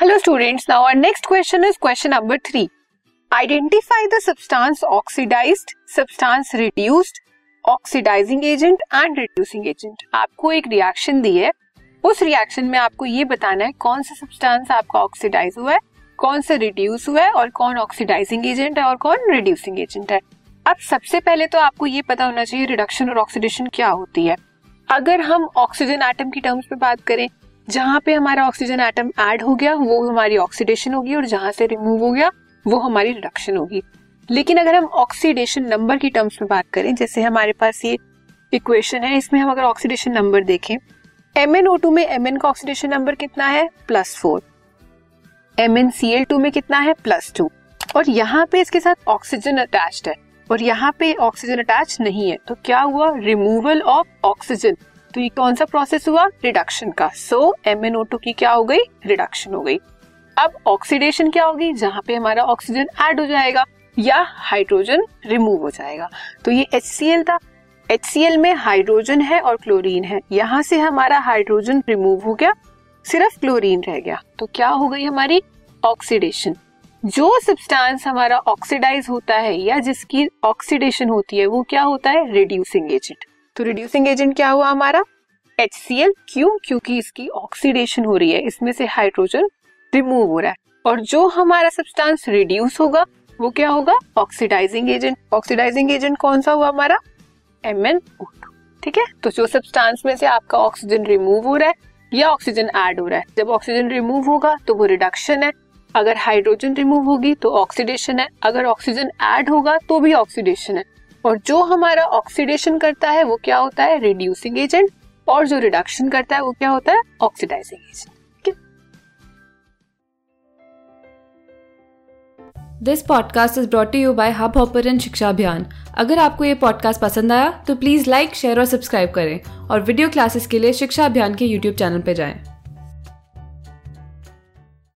Hello students now our next question is question number three identify the substance oxidized substance reduced oxidizing agent and reducing agent आपको एक reaction दी है। उस reaction में आपको ये बताना है, कौन सा सब्सटेंस आपका ऑक्सीडाइज हुआ है, कौन सा रिड्यूस हुआ है और कौन ऑक्सीडाइजिंग एजेंट है और कौन रिड्यूसिंग एजेंट है। अब सबसे पहले तो आपको ये पता होना चाहिए रिडक्शन और ऑक्सीडेशन क्या होती है। अगर हम ऑक्सीजन एटम की टर्म्स में बात करें जहाँ पे हमारा ऑक्सीजन एटम ऐड हो गया, वो हमारी ऑक्सीडेशन होगी और जहाँ से रिमूव हो गया, वो हमारी रिडक्शन होगी। लेकिन अगर हम ऑक्सीडेशन नंबर की टर्म्स में बात करें, जैसे हमारे पास ये इक्वेशन है, इसमें हम अगर ऑक्सीडेशन नंबर देखें एम एन ओ टू में एम एन का ऑक्सीडेशन नंबर कितना है? Plus four M N C L two में कितना है? प्लस टू और यहाँ पे इसके साथ ऑक्सीजन अटैच्ड है। और यहाँ पे ऑक्सीजन अटैच नहीं है। तो क्या हुआ? रिमूवल ऑफ़ ऑक्सीजन तो ये कौन सा प्रोसेस हुआ? रिडक्शन का। सो एम एन की क्या हो गई? रिडक्शन हो गई। अब ऑक्सीडेशन क्या होगी? जहाँ पे हमारा ऑक्सीजन ऐड हो जाएगा या हाइड्रोजन रिमूव हो जाएगा। तो ये एच था। एच में हाइड्रोजन है और क्लोरीन है। यहाँ से हमारा हाइड्रोजन रिमूव हो गया। सिर्फ़ क्लोरीन रह गया। तो क्या हो गई हमारी? ऑक्सीडेशन जो सब्सटेंस हमारा ऑक्सीडाइज होता है या जिसकी ऑक्सीडेशन होती है, वो क्या होता है? रिड्यूसिंग एजेंट तो रिड्यूसिंग एजेंट क्या हुआ हमारा? एच क्यों? क्योंकि इसकी ऑक्सीडेशन हो रही है। इसमें से हाइड्रोजन रिमूव हो रहा है। और जो हमारा सब्सटेंस रिड्यूस होगा, वो क्या होगा? ऑक्सीडाइजिंग एजेंट ऑक्सीडाइजिंग एजेंट कौन सा हुआ हमारा? एम एन ठीक है? तो जो सब्सटेंस में से आपका ऑक्सीजन रिमूव हो रहा है, या ऑक्सीजन ऐड हो रहा है। जब ऑक्सीजन रिमूव होगा तो वो रिडक्शन है। अगर हाइड्रोजन रिमूव होगी तो ऑक्सीडेशन है। अगर ऑक्सीजन ऐड होगा तो भी ऑक्सीडेशन है। और जो हमारा ऑक्सीडेशन करता है, वो क्या होता है? रिड्यूसिंग एजेंट और जो रिडक्शन करता है, वो क्या होता है? Oxidising agent this podcast is brought you by Hubhopper Shiksha Abhiyan अगर आपको ये पॉडकास्ट पसंद आया तो प्लीज़ लाइक शेयर और सब्सक्राइब करें। और वीडियो क्लासेस के लिए शिक्षा अभियान के यूट्यूब चैनल पर जाएँ।